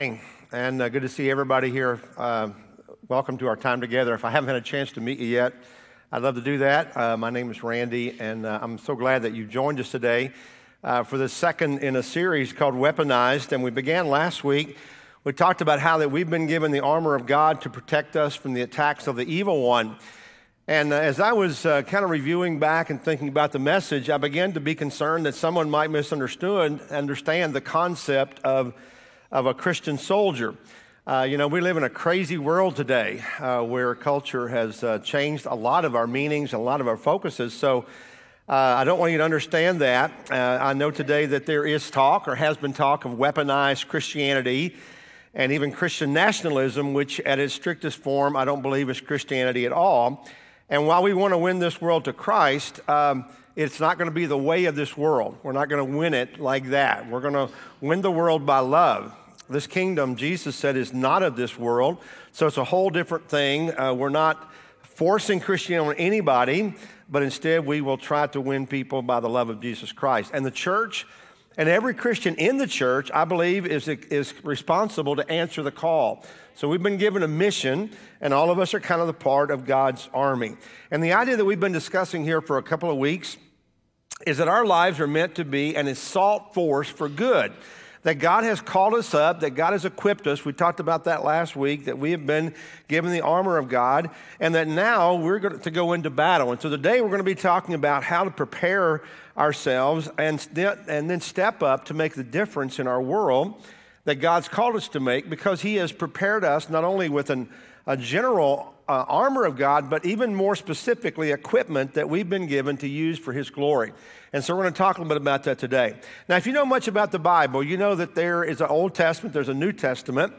morning, and uh, good to see everybody here. Uh, welcome to our time together. If I haven't had a chance to meet you yet, I'd love to do that. Uh, my name is Randy, and uh, I'm so glad that you joined us today uh, for the second in a series called Weaponized. And we began last week. We talked about how that we've been given the armor of God to protect us from the attacks of the evil one. And uh, as I was kind of reviewing back and thinking about the message, I began to be concerned that someone might misunderstood understand the concept of of a Christian soldier. Uh, you know, we live in a crazy world today uh, where culture has uh, changed a lot of our meanings, a lot of our focuses. So uh, I don't want you to understand that. Uh, I know today that there is talk or has been talk of weaponized Christianity and even Christian nationalism, which at its strictest form, I don't believe is Christianity at all. And while we want to win this world to Christ, um, it's not going to be the way of this world. We're not going to win it like that. We're going to win the world by love. This kingdom, Jesus said, is not of this world. So it's a whole different thing. Uh, we're not forcing Christianity on anybody, but instead we will try to win people by the love of Jesus Christ. And the church, and every Christian in the church, I believe, is, is responsible to answer the call. So we've been given a mission, and all of us are kind of the part of God's army. And the idea that we've been discussing here for a couple of weeks is that our lives are meant to be an assault force for good. That God has called us up, that God has equipped us. We talked about that last week, that we have been given the armor of God, and that now we're going to go into battle. And so today we're going to be talking about how to prepare ourselves and, and then step up to make the difference in our world that God's called us to make because He has prepared us not only with an, a general uh, armor of God, but even more specifically, equipment that we've been given to use for His glory. And so we're going to talk a little bit about that today. Now, if you know much about the Bible, you know that there is an Old Testament, there's a New Testament.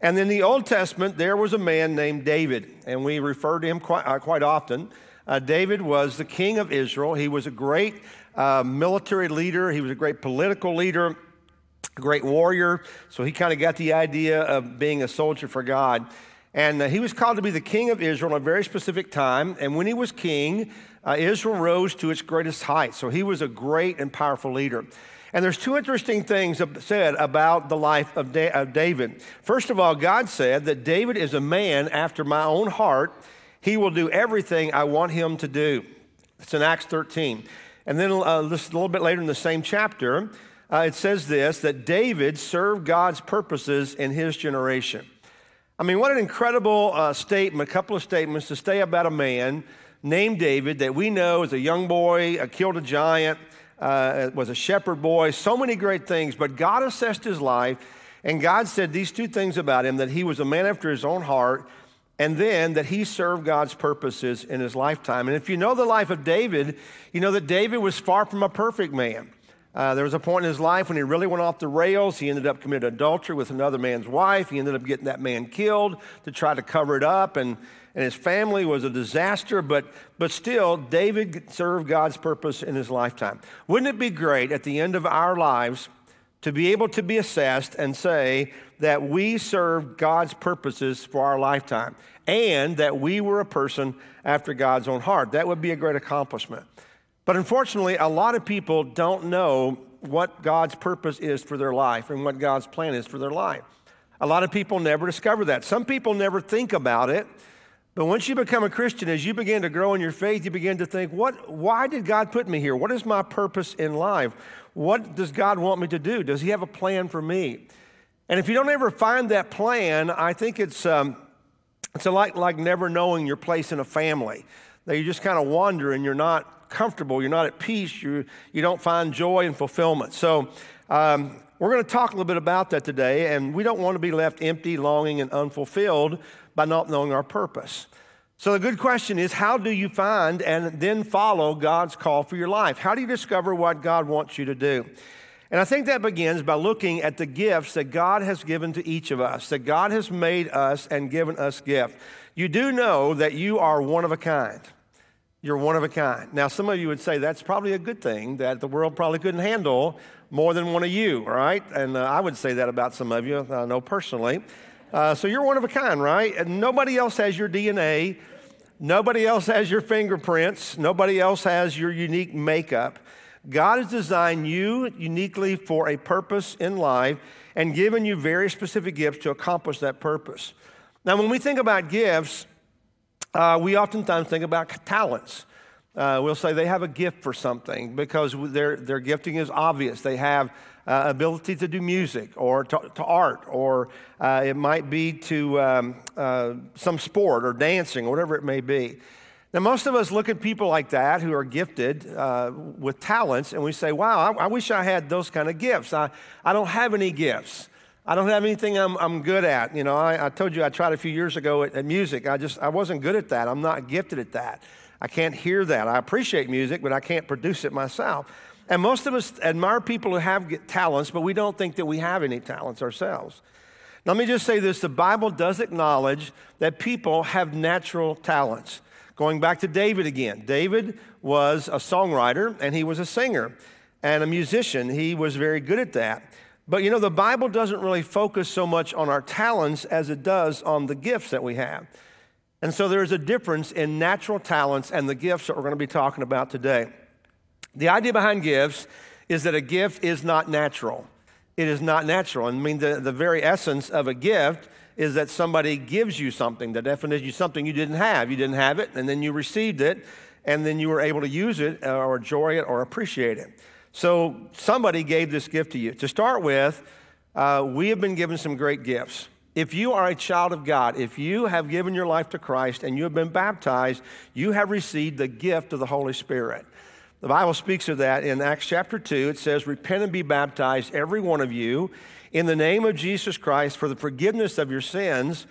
And in the Old Testament, there was a man named David, and we refer to him quite, uh, quite often. Uh, David was the king of Israel. He was a great uh, military leader, he was a great political leader, a great warrior. So he kind of got the idea of being a soldier for God. And uh, he was called to be the king of Israel at a very specific time. And when he was king, uh, Israel rose to its greatest height. So he was a great and powerful leader. And there's two interesting things said about the life of, da- of David. First of all, God said that David is a man after my own heart. He will do everything I want him to do. It's in Acts 13. And then uh, a little bit later in the same chapter, uh, it says this that David served God's purposes in his generation. I mean, what an incredible uh, statement, a couple of statements to say about a man named David that we know as a young boy, uh, killed a giant, uh, was a shepherd boy, so many great things. But God assessed his life, and God said these two things about him that he was a man after his own heart, and then that he served God's purposes in his lifetime. And if you know the life of David, you know that David was far from a perfect man. Uh, there was a point in his life when he really went off the rails. He ended up committing adultery with another man's wife. He ended up getting that man killed to try to cover it up, and, and his family was a disaster. But, but still, David served God's purpose in his lifetime. Wouldn't it be great at the end of our lives to be able to be assessed and say that we served God's purposes for our lifetime and that we were a person after God's own heart? That would be a great accomplishment. But unfortunately, a lot of people don't know what God's purpose is for their life and what God's plan is for their life. A lot of people never discover that. Some people never think about it. But once you become a Christian, as you begin to grow in your faith, you begin to think, what, why did God put me here? What is my purpose in life? What does God want me to do? Does He have a plan for me? And if you don't ever find that plan, I think it's, um, it's like, like never knowing your place in a family. That you just kind of wander and you're not comfortable, you're not at peace, you, you don't find joy and fulfillment. So, um, we're going to talk a little bit about that today, and we don't want to be left empty, longing, and unfulfilled by not knowing our purpose. So, the good question is how do you find and then follow God's call for your life? How do you discover what God wants you to do? And I think that begins by looking at the gifts that God has given to each of us, that God has made us and given us gift. You do know that you are one of a kind. You're one of a kind. Now, some of you would say that's probably a good thing, that the world probably couldn't handle more than one of you, right? And uh, I would say that about some of you, I know personally. Uh, so you're one of a kind, right? And nobody else has your DNA. Nobody else has your fingerprints. Nobody else has your unique makeup. God has designed you uniquely for a purpose in life, and given you very specific gifts to accomplish that purpose. Now, when we think about gifts, uh, we oftentimes think about talents. Uh, we'll say they have a gift for something because their, their gifting is obvious. They have uh, ability to do music or to, to art, or uh, it might be to um, uh, some sport or dancing or whatever it may be. Now, most of us look at people like that who are gifted uh, with talents and we say, wow, I, I, wish I had those kind of gifts. I, I don't have any gifts. I don't have anything I'm, I'm good at. You know, I, I told you I tried a few years ago at, at music. I just, I wasn't good at that. I'm not gifted at that. I can't hear that. I appreciate music, but I can't produce it myself. And most of us admire people who have talents, but we don't think that we have any talents ourselves. Let me just say this the Bible does acknowledge that people have natural talents. Going back to David again, David was a songwriter and he was a singer and a musician. He was very good at that. But you know, the Bible doesn't really focus so much on our talents as it does on the gifts that we have. And so there's a difference in natural talents and the gifts that we're going to be talking about today. The idea behind gifts is that a gift is not natural. It is not natural. I mean, the, the very essence of a gift is that somebody gives you something. The definition is something you didn't have. You didn't have it, and then you received it, and then you were able to use it uh, or enjoy it or appreciate it. So somebody gave this gift to you. To start with, uh, we have been given some great gifts. If you are a child of God, if you have given your life to Christ and you have been baptized, you have received the gift of the Holy Spirit. The Bible speaks of that in Acts chapter 2. It says, Repent and be baptized, every one of you, in the name of Jesus Christ for the forgiveness of your sins,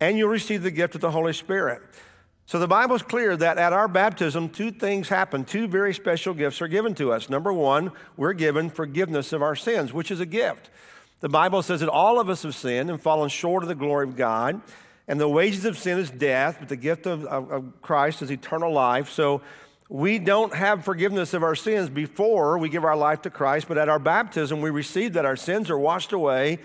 and you'll receive the gift of the Holy Spirit. So the Bible is clear that at our baptism, two things happen. Two very special gifts are given to us. Number one, we're given forgiveness of our sins, which is a gift. The Bible says that all of us have sinned and fallen short of the glory of God, and the wages of sin is death, but the gift of, of, of Christ is eternal life. So we don't have forgiveness of our sins before we give our life to Christ, but at our baptism, we receive that our sins are washed away.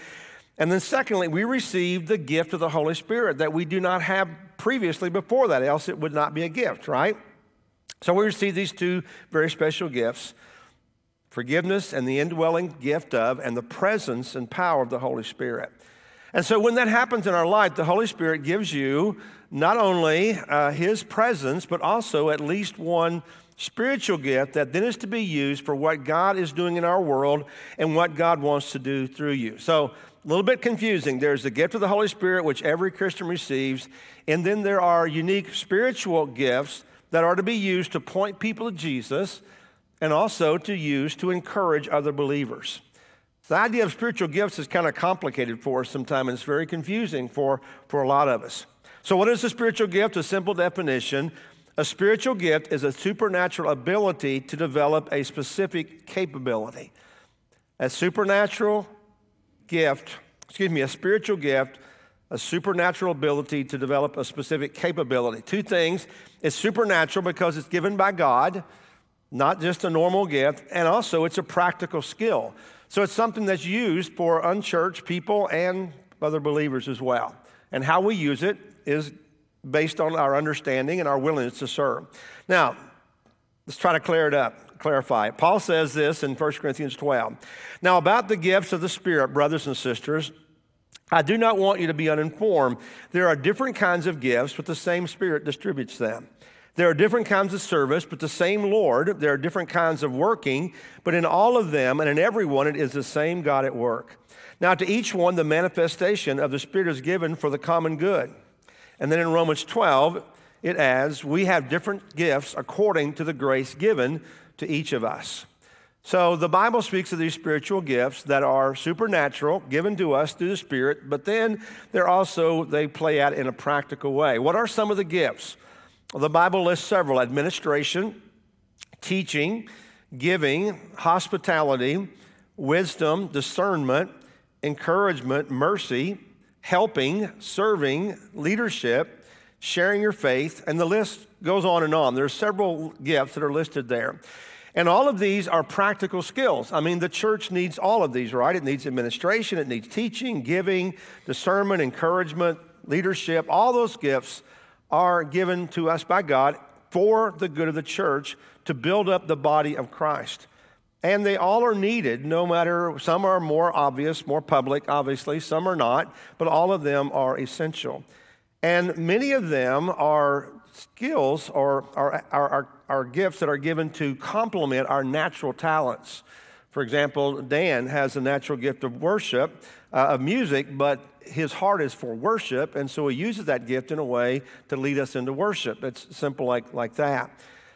And then, secondly, we receive the gift of the Holy Spirit that we do not have previously before that, else it would not be a gift, right? So we receive these two very special gifts forgiveness and the indwelling gift of, and the presence and power of the Holy Spirit. And so when that happens in our life, the Holy Spirit gives you not only uh, his presence, but also at least one spiritual gift that then is to be used for what God is doing in our world and what God wants to do through you. So, a little bit confusing. There's the gift of the Holy Spirit, which every Christian receives, and then there are unique spiritual gifts that are to be used to point people to Jesus and also to use to encourage other believers. The idea of spiritual gifts is kind of complicated for us sometimes, and it's very confusing for, for a lot of us. So, what is a spiritual gift? A simple definition a spiritual gift is a supernatural ability to develop a specific capability. A supernatural gift, excuse me, a spiritual gift, a supernatural ability to develop a specific capability. Two things it's supernatural because it's given by God, not just a normal gift, and also it's a practical skill. So it's something that's used for unchurched people and other believers as well. And how we use it is based on our understanding and our willingness to serve. Now, let's try to clear it up, clarify. Paul says this in 1 Corinthians 12. Now, about the gifts of the Spirit, brothers and sisters, I do not want you to be uninformed. There are different kinds of gifts, but the same Spirit distributes them. There are different kinds of service, but the same Lord. There are different kinds of working, but in all of them and in every one, it is the same God at work. Now, to each one, the manifestation of the Spirit is given for the common good. And then in Romans 12, it adds, We have different gifts according to the grace given to each of us. So the Bible speaks of these spiritual gifts that are supernatural, given to us through the Spirit, but then they're also, they play out in a practical way. What are some of the gifts? Well, the Bible lists several administration, teaching, giving, hospitality, wisdom, discernment, encouragement, mercy, helping, serving, leadership, sharing your faith, and the list goes on and on. There are several gifts that are listed there. And all of these are practical skills. I mean, the church needs all of these, right? It needs administration, it needs teaching, giving, discernment, encouragement, leadership. All those gifts are given to us by God for the good of the church to build up the body of Christ. And they all are needed, no matter, some are more obvious, more public, obviously, some are not, but all of them are essential. And many of them are skills or are, are, are, are gifts that are given to complement our natural talents. For example, Dan has a natural gift of worship, uh, of music, but his heart is for worship, and so he uses that gift in a way to lead us into worship. It's simple like, like that.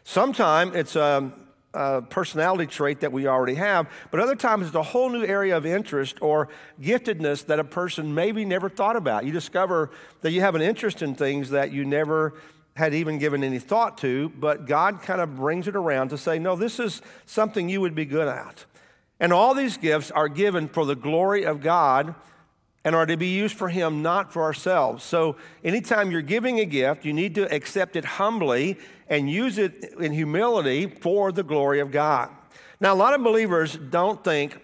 Sometimes it's a, a personality trait that we already have, but other times it's a whole new area of interest or giftedness that a person maybe never thought about. You discover that you have an interest in things that you never had even given any thought to, but God kind of brings it around to say, no, this is something you would be good at. And all these gifts are given for the glory of God and are to be used for Him, not for ourselves. So, anytime you're giving a gift, you need to accept it humbly and use it in humility for the glory of God. Now, a lot of believers don't think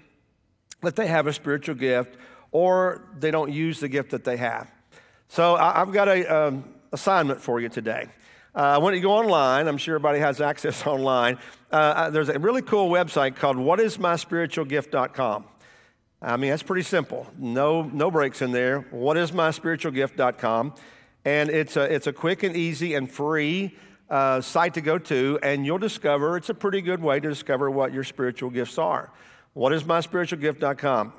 that they have a spiritual gift or they don't use the gift that they have. So, I've got an um, assignment for you today. Uh, when you to go online, I'm sure everybody has access online. Uh, there's a really cool website called whatismyspiritualgift.com. I mean, that's pretty simple. No, no breaks in there. Whatismyspiritualgift.com. And it's a, it's a quick and easy and free uh, site to go to, and you'll discover it's a pretty good way to discover what your spiritual gifts are. Whatismyspiritualgift.com.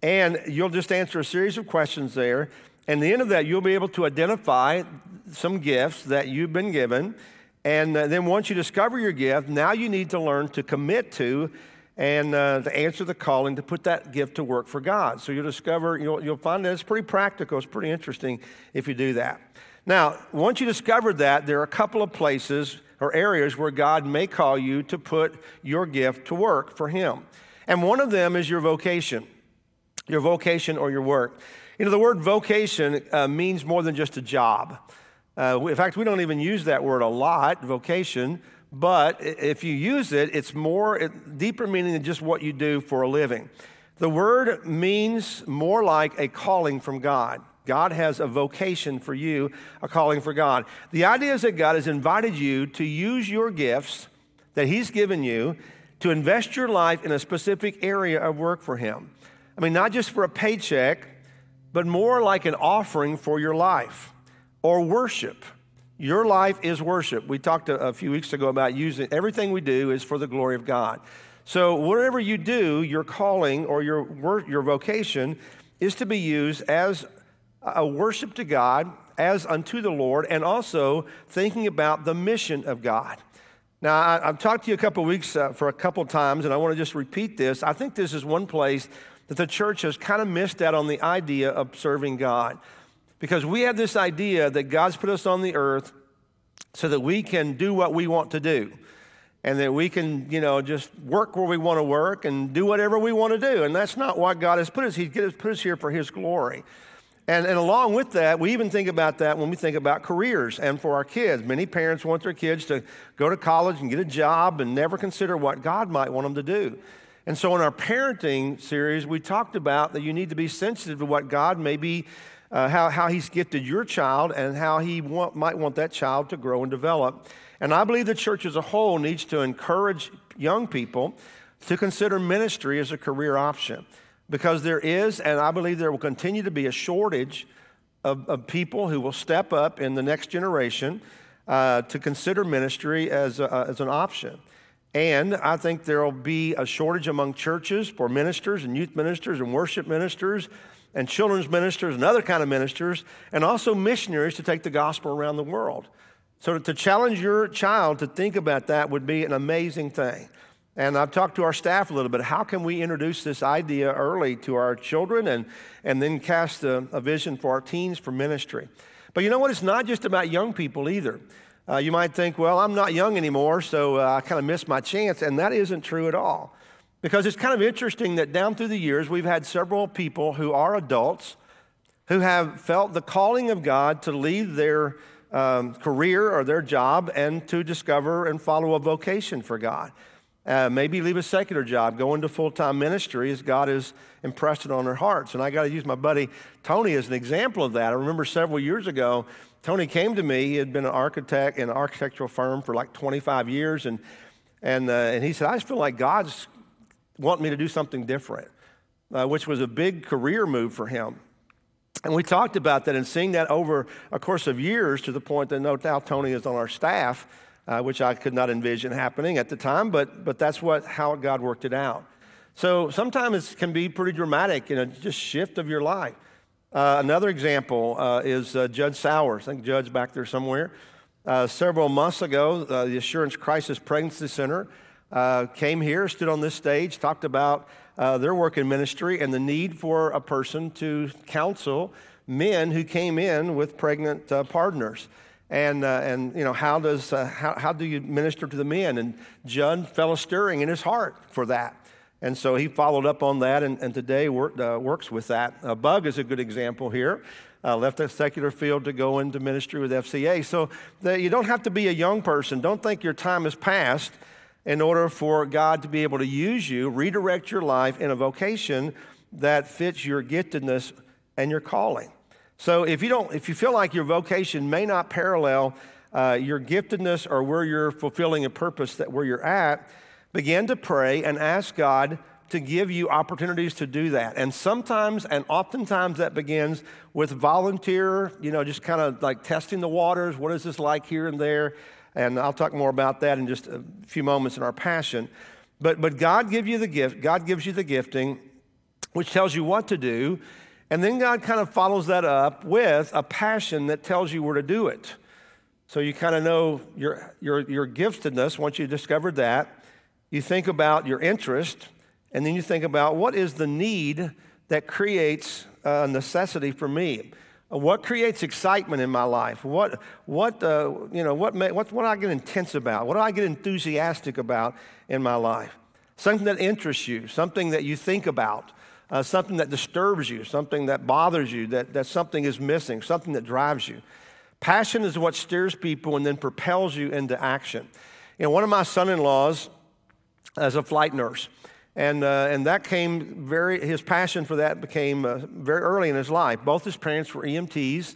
And you'll just answer a series of questions there. And the end of that, you'll be able to identify some gifts that you've been given. And uh, then once you discover your gift, now you need to learn to commit to and uh, to answer the calling to put that gift to work for God. So you'll discover, you'll, you'll find that it's pretty practical, it's pretty interesting if you do that. Now, once you discover that, there are a couple of places or areas where God may call you to put your gift to work for Him. And one of them is your vocation, your vocation or your work. You know, the word vocation uh, means more than just a job. Uh, in fact, we don't even use that word a lot, vocation. But if you use it, it's more deeper meaning than just what you do for a living. The word means more like a calling from God. God has a vocation for you, a calling for God. The idea is that God has invited you to use your gifts that He's given you to invest your life in a specific area of work for Him. I mean, not just for a paycheck, but more like an offering for your life or worship your life is worship. We talked a, a few weeks ago about using everything we do is for the glory of God. So, whatever you do, your calling or your, your vocation is to be used as a worship to God, as unto the Lord, and also thinking about the mission of God. Now, I, have talked to you a couple weeks uh, for a couple times, and I want to just repeat this. I think this is one place that the church has kind of missed out on the idea of serving God. Because we have this idea that God's put us on the earth so that we can do what we want to do. And that we can, you know, just work where we want to work and do whatever we want to do. And that's not what God has put us. He's put us here for His glory. And, and along with that, we even think about that when we think about careers and for our kids. Many parents want their kids to go to college and get a job and never consider what God might want them to do. And so in our parenting series, we talked about that you need to be sensitive to what God may be uh, how, how He's gifted your child and how He want, might want that child to grow and develop. And I believe the church as a whole needs to encourage young people to consider ministry as a career option because there is, and I believe there will continue to be, a shortage of, of people who will step up in the next generation uh, to consider ministry as, a, as an option. And I think there will be a shortage among churches for ministers and youth ministers and worship ministers and children's ministers and other kind of ministers, and also missionaries to take the gospel around the world. So to challenge your child to think about that would be an amazing thing. And I've talked to our staff a little bit. How can we introduce this idea early to our children and, and then cast a, a vision for our teens for ministry? But you know what? It's not just about young people either. Uh, you might think, well, I'm not young anymore, so uh, I kind of missed my chance. And that isn't true at all. Because it's kind of interesting that down through the years, we've had several people who are adults who have felt the calling of God to leave their um, career or their job and to discover and follow a vocation for God. Uh, maybe leave a secular job, go into full time ministry as God has impressed it on their hearts. And I got to use my buddy Tony as an example of that. I remember several years ago, Tony came to me. He had been an architect in an architectural firm for like 25 years. And, and, uh, and he said, I just feel like God's wanting me to do something different, uh, which was a big career move for him. And we talked about that and seeing that over a course of years to the point that no doubt Tony is on our staff, uh, which I could not envision happening at the time, but, but that's what, how God worked it out. So sometimes it can be pretty dramatic in a just shift of your life. Uh, another example uh, is uh, Judd Sowers. I think Judge back there somewhere. Uh, several months ago, uh, the Assurance Crisis Pregnancy Center uh, came here, stood on this stage, talked about their work in ministry and the need for a person to counsel men who came in with pregnant partners and, uh, and you know, how, does, uh, how, how do you minister to the men? And Judd felt a stirring in his heart for that. And so he followed up on that and, and today work, uh, works with that. Uh, Bug is a good example here. Uh, left the secular field to go into ministry with FCA. So the, you don't have to be a young person. Don't think your time has passed in order for God to be able to use you, redirect your life in a vocation that fits your giftedness and your calling. So if you don't, if you feel like your vocation may not parallel uh, your giftedness or where you're fulfilling a purpose that where you're at, begin to pray and ask God to give you opportunities to do that. And sometimes and oftentimes that begins with volunteer, you know, just kind of like testing the waters. What is this like here and there? And I'll talk more about that in just a few moments in our passion. But, but God gives you the gift, God gives you the gifting, which tells you what to do. And then God kind of follows that up with a passion that tells you where to do it. So you kind of know your, your, your giftedness once you discovered that. You think about your interest, and then you think about what is the need that creates a necessity for me. What creates excitement in my life? What, what, uh, you know, what, what, what do I get intense about? What do I get enthusiastic about in my life? Something that interests you, something that you think about uh, something that disturbs you, something that bothers you, that, that something is missing, something that drives you. Passion is what steers people and then propels you into action. You know, one of my son in laws is a flight nurse. And, uh, and that came very, his passion for that became uh, very early in his life. Both his parents were EMTs,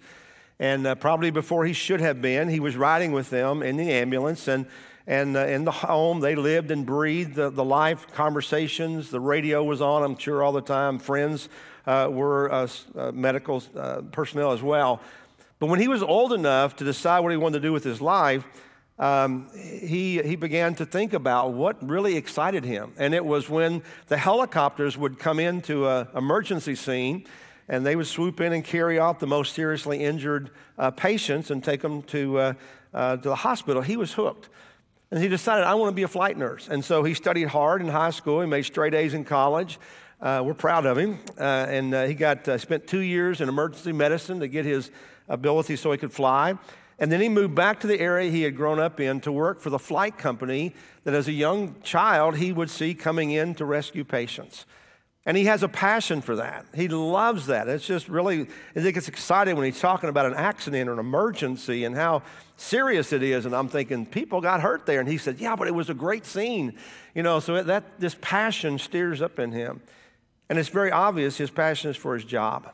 and uh, probably before he should have been, he was riding with them in the ambulance. And and uh, in the home, they lived and breathed the, the life conversations. The radio was on, I'm sure, all the time. Friends uh, were uh, medical personnel as well. But when he was old enough to decide what he wanted to do with his life, um, he, he began to think about what really excited him. And it was when the helicopters would come into an emergency scene and they would swoop in and carry off the most seriously injured uh, patients and take them to, uh, uh, to the hospital. He was hooked. And he decided, I want to be a flight nurse. And so he studied hard in high school. He made straight A's in college. Uh, we're proud of him. Uh, and uh, he got spent two years in emergency medicine to get his ability so he could fly. And then he moved back to the area he had grown up in to work for the flight company that as a young child he would see coming in to rescue patients. And he has a passion for that. He loves that. It's just really, I think it's when he's talking about an accident or an emergency and how serious it is. And I'm thinking, people got hurt there. And he said, yeah, but it was a great scene. You know, so that this passion steers up in him. And it's very obvious his passion is for his job.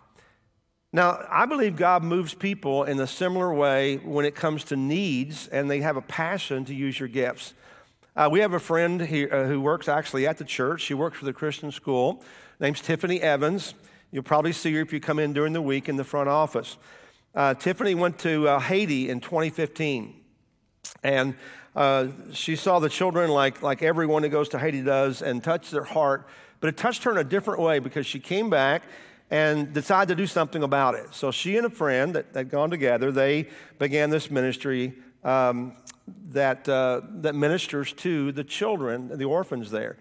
Now, I believe God moves people in a similar way when it comes to needs, and they have a passion to use your gifts. Uh, we have a friend here, uh, who works actually at the church. She works for the Christian school. Name's Tiffany Evans. You'll probably see her if you come in during the week in the front office. Uh, Tiffany went to uh, Haiti in 2015, and uh, she saw the children like, like everyone who goes to Haiti does and touched their heart. But it touched her in a different way because she came back and decided to do something about it. So she and a friend that had gone together, they began this ministry um, that, uh, that ministers to the children, the orphans there.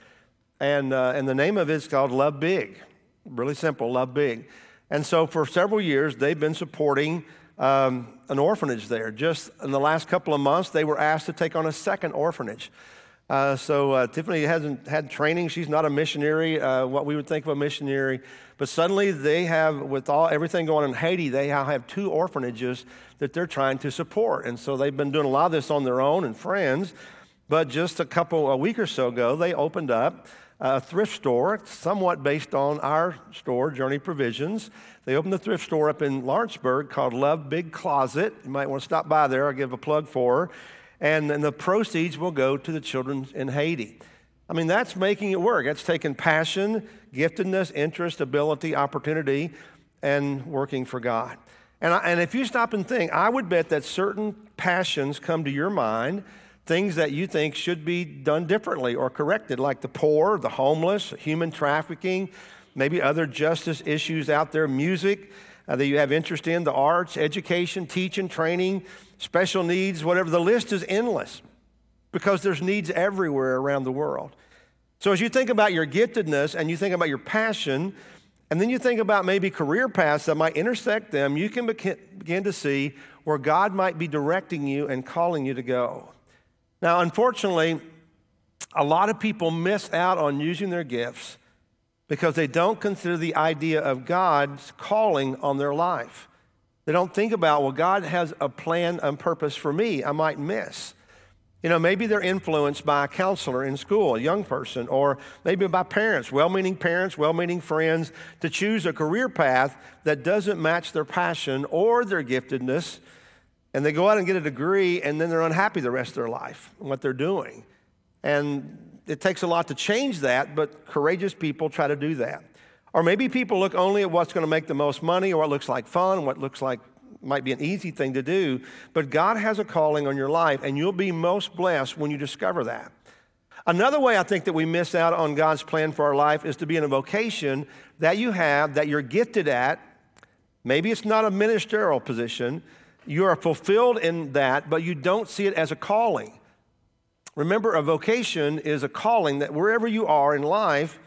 And, uh, and the name of it is called Love Big. Really simple, Love Big. And so for several years, they've been supporting um, an orphanage there. Just in the last couple of months, they were asked to take on a second orphanage. Uh, so uh, Tiffany hasn't had training. She's not a missionary, uh, what we would think of a missionary. But suddenly they have, with all everything going on in Haiti, they now have two orphanages that they're trying to support. And so they've been doing a lot of this on their own and friends. But just a couple, a week or so ago, they opened up a thrift store, somewhat based on our store, Journey Provisions. They opened the thrift store up in Lawrenceburg called Love Big Closet. You might want to stop by there. I'll give a plug for her and, and the proceeds will go to the children in Haiti. I mean, that's making it work. That's taking passion, giftedness, interest, ability, opportunity, and working for God. And, I, and if you stop and think, I would bet that certain passions come to your mind, things that you think should be done differently or corrected, like the poor, the homeless, human trafficking, maybe other justice issues out there, music uh, that you have interest in, the arts, education, teaching, training, special needs, whatever. The list is endless because there's needs everywhere around the world. So as you think about your giftedness and you think about your passion, and then you think about maybe career paths that might intersect them, you can begin to see where God might be directing you and calling you to go. Now, unfortunately, a lot of people miss out on using their gifts because they don't consider the idea of God's calling on their life. They don't think about, well, God has a plan and purpose for me I might miss. You know, maybe they're influenced by a counselor in school, a young person, or maybe by parents, well meaning parents, well meaning friends, to choose a career path that doesn't match their passion or their giftedness. And they go out and get a degree, and then they're unhappy the rest of their life and what they're doing. And it takes a lot to change that, but courageous people try to do that. Or maybe people look only at what's going to make the most money or what looks like fun, what looks like might be an easy thing to do, but God has a calling on your life, and you'll be most blessed when you discover that. Another way I think that we miss out on God's plan for our life is to be in a vocation that you have, that you're gifted at. Maybe it's not a ministerial position. You are fulfilled in that, but you don't see it as a calling. Remember, a vocation is a calling that wherever you are in life,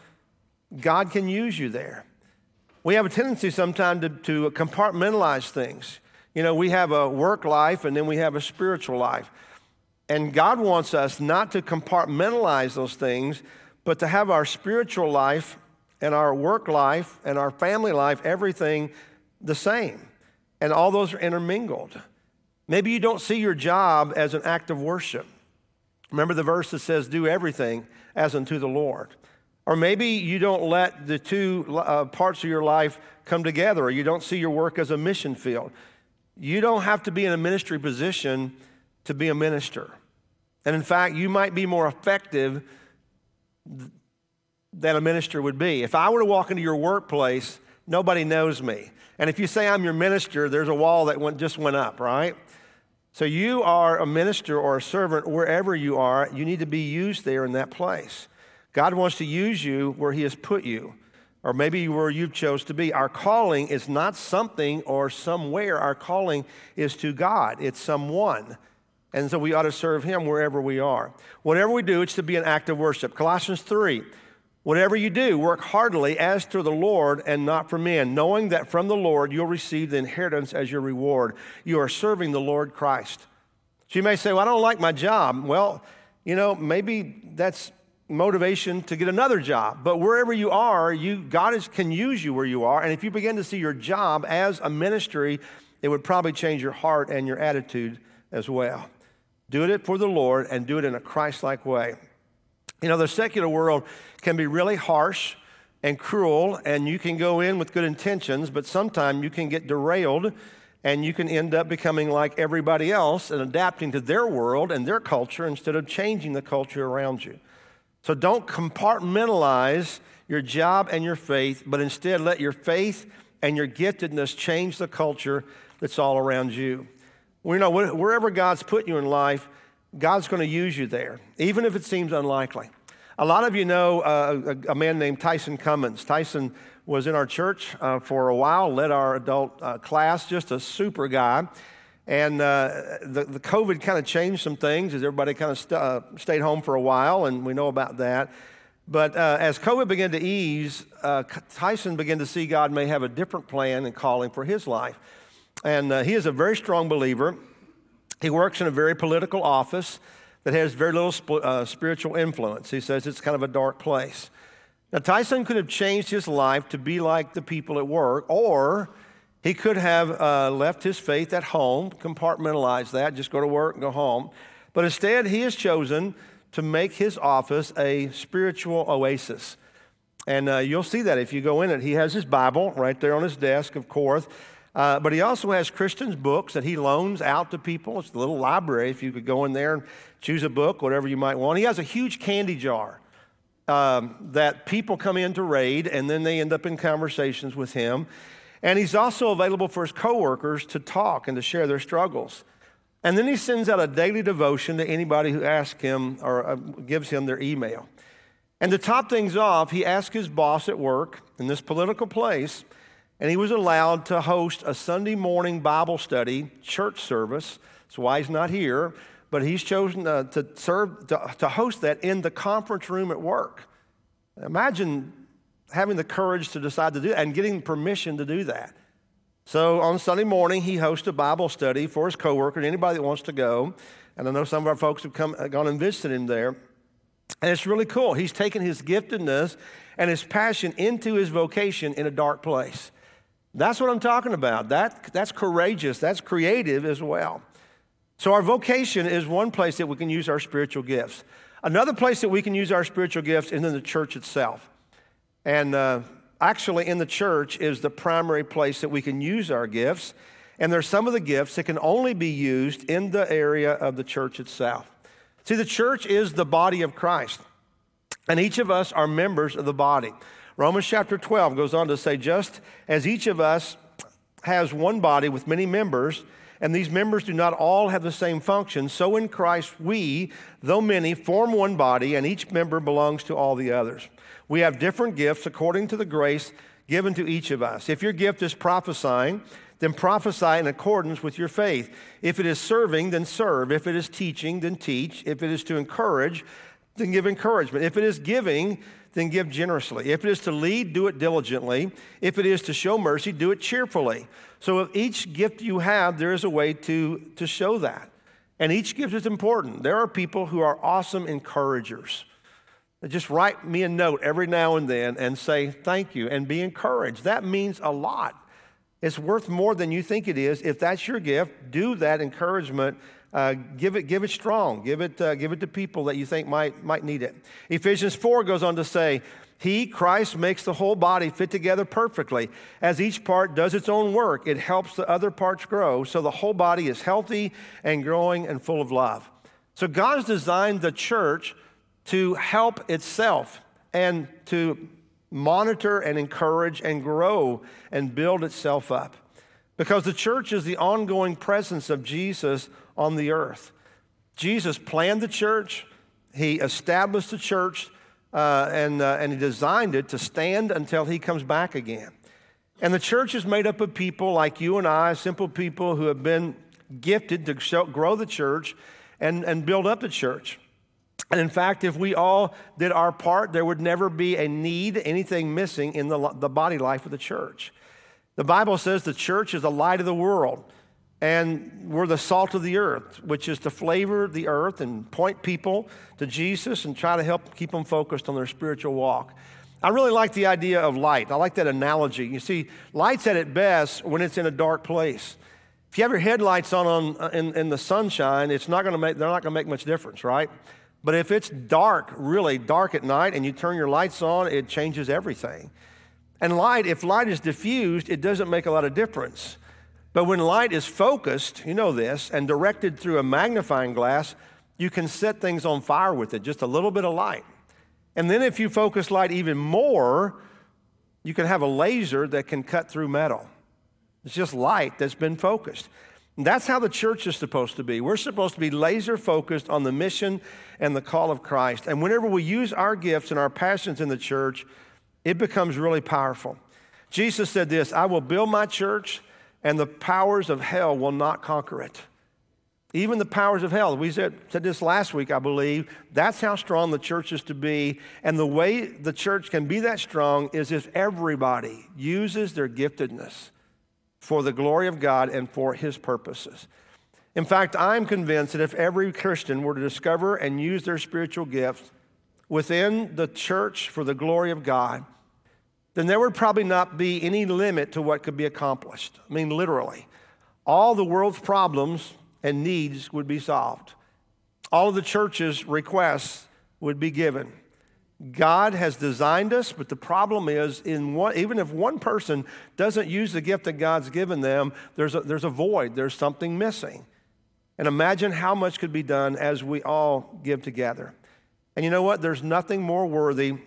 God can use you there. We have a tendency sometimes to, to compartmentalize things. You know, we have a work life and then we have a spiritual life. And God wants us not to compartmentalize those things, but to have our spiritual life and our work life and our family life, everything the same. And all those are intermingled. Maybe you don't see your job as an act of worship. Remember the verse that says, Do everything as unto the Lord. Or maybe you don't let the two uh, parts of your life come together, or you don't see your work as a mission field. You don't have to be in a ministry position to be a minister. And in fact, you might be more effective than a minister would be. If I were to walk into your workplace, nobody knows me. And if you say I'm your minister, there's a wall that went, just went up, right? So you are a minister or a servant wherever you are. You need to be used there in that place. God wants to use you where He has put you or maybe where you've chose to be. Our calling is not something or somewhere. Our calling is to God, it's someone. And so we ought to serve Him wherever we are. Whatever we do, it's to be an act of worship. Colossians 3 Whatever you do, work heartily as to the Lord and not for men, knowing that from the Lord you'll receive the inheritance as your reward. You are serving the Lord Christ. So you may say, Well, I don't like my job. Well, you know, maybe that's motivation to get another job. But wherever you are, you, God is, can use you where you are. And if you begin to see your job as a ministry, it would probably change your heart and your attitude as well. Do it for the Lord and do it in a Christ like way. You know, the secular world can be really harsh and cruel, and you can go in with good intentions, but sometimes you can get derailed and you can end up becoming like everybody else and adapting to their world and their culture instead of changing the culture around you. So don't compartmentalize your job and your faith, but instead let your faith and your giftedness change the culture that's all around you. We know wherever God's put you in life, God's going to use you there, even if it seems unlikely. A lot of you know uh, a, a, man named Tyson Cummins. Tyson was in our church uh, for a while, led our adult uh, class, just a super guy. And uh, the, the COVID kind of changed some things as everybody kind of st- uh, stayed home for a while, and we know about that. But uh, as COVID began to ease, Tyson began to see God may have a different plan and calling for his life. And he is a very strong believer. He works in a very political office that has very little sp- uh, spiritual influence. He says it's kind of a dark place. Now, Tyson could have changed his life to be like the people at work, or he could have uh, left his faith at home, compartmentalized that, just go to work and go home. But instead, he has chosen to make his office a spiritual oasis. And uh, you'll see that if you go in it. He has his Bible right there on his desk, of course. Uh, but he also has Christian's books that he loans out to people. It's a little library if you could go in there and choose a book, whatever you might want. He has a huge candy jar um, that people come in to raid and then they end up in conversations with him. And he's also available for his coworkers to talk and to share their struggles. And then he sends out a daily devotion to anybody who asks him or uh, gives him their email. And to top things off, he asked his boss at work in this political place, and he was allowed to host a Sunday morning Bible study church service. That's why he's not here, but he's chosen uh, to serve to, to host that in the conference room at work. Imagine having the courage to decide to do that and getting permission to do that. So on Sunday morning, he hosts a Bible study for his coworker and anybody that wants to go. And I know some of our folks have come, gone and visited him there. And it's really cool. He's taken his giftedness and his passion into his vocation in a dark place. That's what I'm talking about. That, that's courageous, that's creative as well. So, our vocation is one place that we can use our spiritual gifts. Another place that we can use our spiritual gifts is in the church itself. And uh, actually, in the church is the primary place that we can use our gifts. And there's some of the gifts that can only be used in the area of the church itself. See, the church is the body of Christ, and each of us are members of the body. Romans chapter 12 goes on to say, just as each of us has one body with many members, and these members do not all have the same function, so in Christ we, though many, form one body, and each member belongs to all the others. We have different gifts according to the grace given to each of us. If your gift is prophesying, then prophesy in accordance with your faith. If it is serving, then serve. If it is teaching, then teach. If it is to encourage, then give encouragement. If it is giving, then give generously. If it is to lead, do it diligently. If it is to show mercy, do it cheerfully. So, with each gift you have, there is a way to, to show that. And each gift is important. There are people who are awesome encouragers. Just write me a note every now and then and say, Thank you, and be encouraged. That means a lot. It's worth more than you think it is. If that's your gift, do that encouragement. Uh, give it, give it strong. Give it, uh, give it to people that you think might, might need it. Ephesians 4 goes on to say, He, Christ, makes the whole body fit together perfectly. As each part does its own work, it helps the other parts grow, so the whole body is healthy and growing and full of love. So God's designed the church to help itself and to monitor and encourage and grow and build itself up. Because the church is the ongoing presence of Jesus on the earth. Jesus planned the church, he established the church, uh, and, uh, and he designed it to stand until he comes back again. And the church is made up of people like you and I, simple people who have been gifted to show, grow the church and, and build up the church. And in fact, if we all did our part, there would never be a need, anything missing in the, the body life of the church. The Bible says the church is the light of the world, and we're the salt of the earth, which is to flavor the earth and point people to Jesus and try to help keep them focused on their spiritual walk. I really like the idea of light. I like that analogy. You see, light's at its best when it's in a dark place. If you have your headlights on, on uh, in, in the sunshine, it's not to make, they're not going to make much difference, right? But if it's dark, really dark at night, and you turn your lights on, it changes everything. And light, if light is diffused, it doesn't make a lot of difference. But when light is focused, you know this, and directed through a magnifying glass, you can set things on fire with it, just a little bit of light. And then if you focus light even more, you can have a laser that can cut through metal. It's just light that's been focused. That's how the church is supposed to be. We're supposed to be laser focused on the mission and the call of Christ. And whenever we use our gifts and our passions in the church, it becomes really powerful. Jesus said this I will build my church, and the powers of hell will not conquer it. Even the powers of hell. We said, said this last week, I believe. That's how strong the church is to be. And the way the church can be that strong is if everybody uses their giftedness for the glory of God and for His purposes. In fact, I'm convinced that if every Christian were to discover and use their spiritual gifts within the church for the glory of God, then there would probably not be any limit to what could be accomplished. I mean, literally. All the world's problems and needs would be solved. All of the church's requests would be given. God has designed us, but the problem is, in one, even if one person doesn't use the gift that God's given them, there's a, there's a void, there's something missing. And imagine how much could be done as we all give together. And you know what? There's nothing more worthy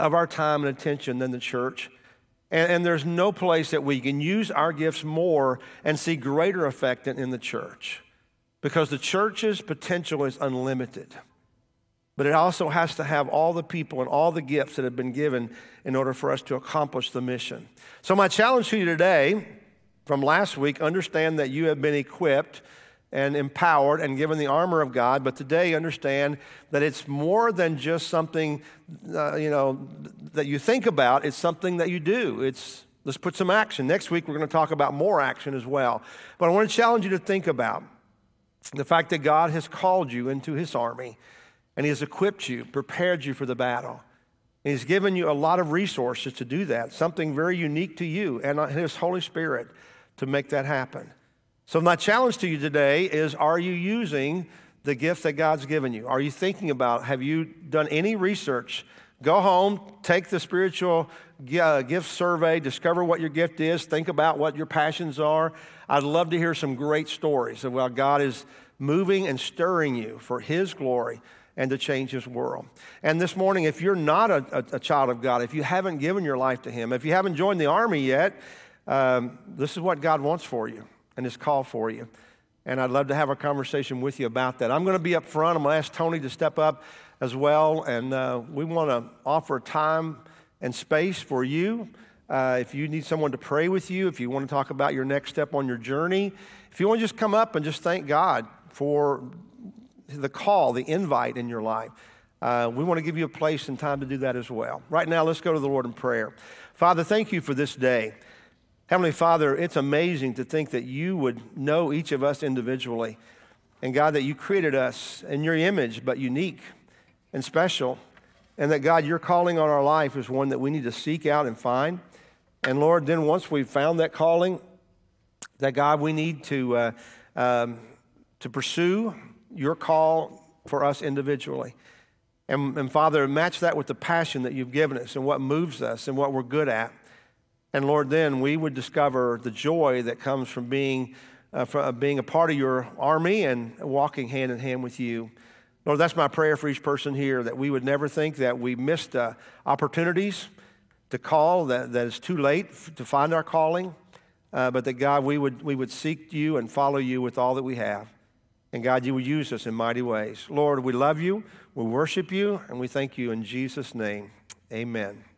of our time and attention than the church. And, and, there's no place that we can use our gifts more and see greater effect than in the church because the church's potential is unlimited. But it also has to have all the people and all the gifts that have been given in order for us to accomplish the mission. So, my challenge to you today from last week understand that you have been equipped and empowered and given the armor of God, but today understand that it's more than just something, uh, you know, that you think about. It's something that you do. It's let's put some action. Next week we're going to talk about more action as well. But I want to challenge you to think about the fact that God has called you into His army, and He has equipped you, prepared you for the battle. And He's given you a lot of resources to do that. Something very unique to you and His Holy Spirit to make that happen. So, my challenge to you today is Are you using the gift that God's given you? Are you thinking about, have you done any research? Go home, take the spiritual uh, gift survey, discover what your gift is, think about what your passions are. I'd love to hear some great stories of how God is moving and stirring you for His glory and to change His world. And this morning, if you're not a, a, child of God, if you haven't given your life to Him, if you haven't joined the army yet, um, this is what God wants for you and his call for you. And I'd love to have a conversation with you about that. I'm going to be up front. I'm going to ask Tony to step up as well. And uh, we want to offer time and space for you. Uh, if you need someone to pray with you, if you want to talk about your next step on your journey, if you want to just come up and just thank God for the call, the invite in your life, uh, we want to give you a place and time to do that as well. Right now, let's go to the Lord in prayer. Father, thank you for this day. Heavenly Father, it's amazing to think that you would know each of us individually. And God, that you created us in your image, but unique and special. And that God, your calling on our life is one that we need to seek out and find. And Lord, then once we've found that calling, that God, we need to, uh, um, to pursue your call for us individually. And, and Father, match that with the passion that you've given us and what moves us and what we're good at. And Lord, then we would discover the joy that comes from being, uh, from uh, being a part of your army and walking hand in hand with you. Lord, that's my prayer for each person here that we would never think that we missed uh, opportunities to call, that, that it's too late f- to find our calling, uh, but that God, we would, we would seek you and follow you with all that we have. And God, you would use us in mighty ways. Lord, we love you, we worship you, and we thank you in Jesus' name. Amen.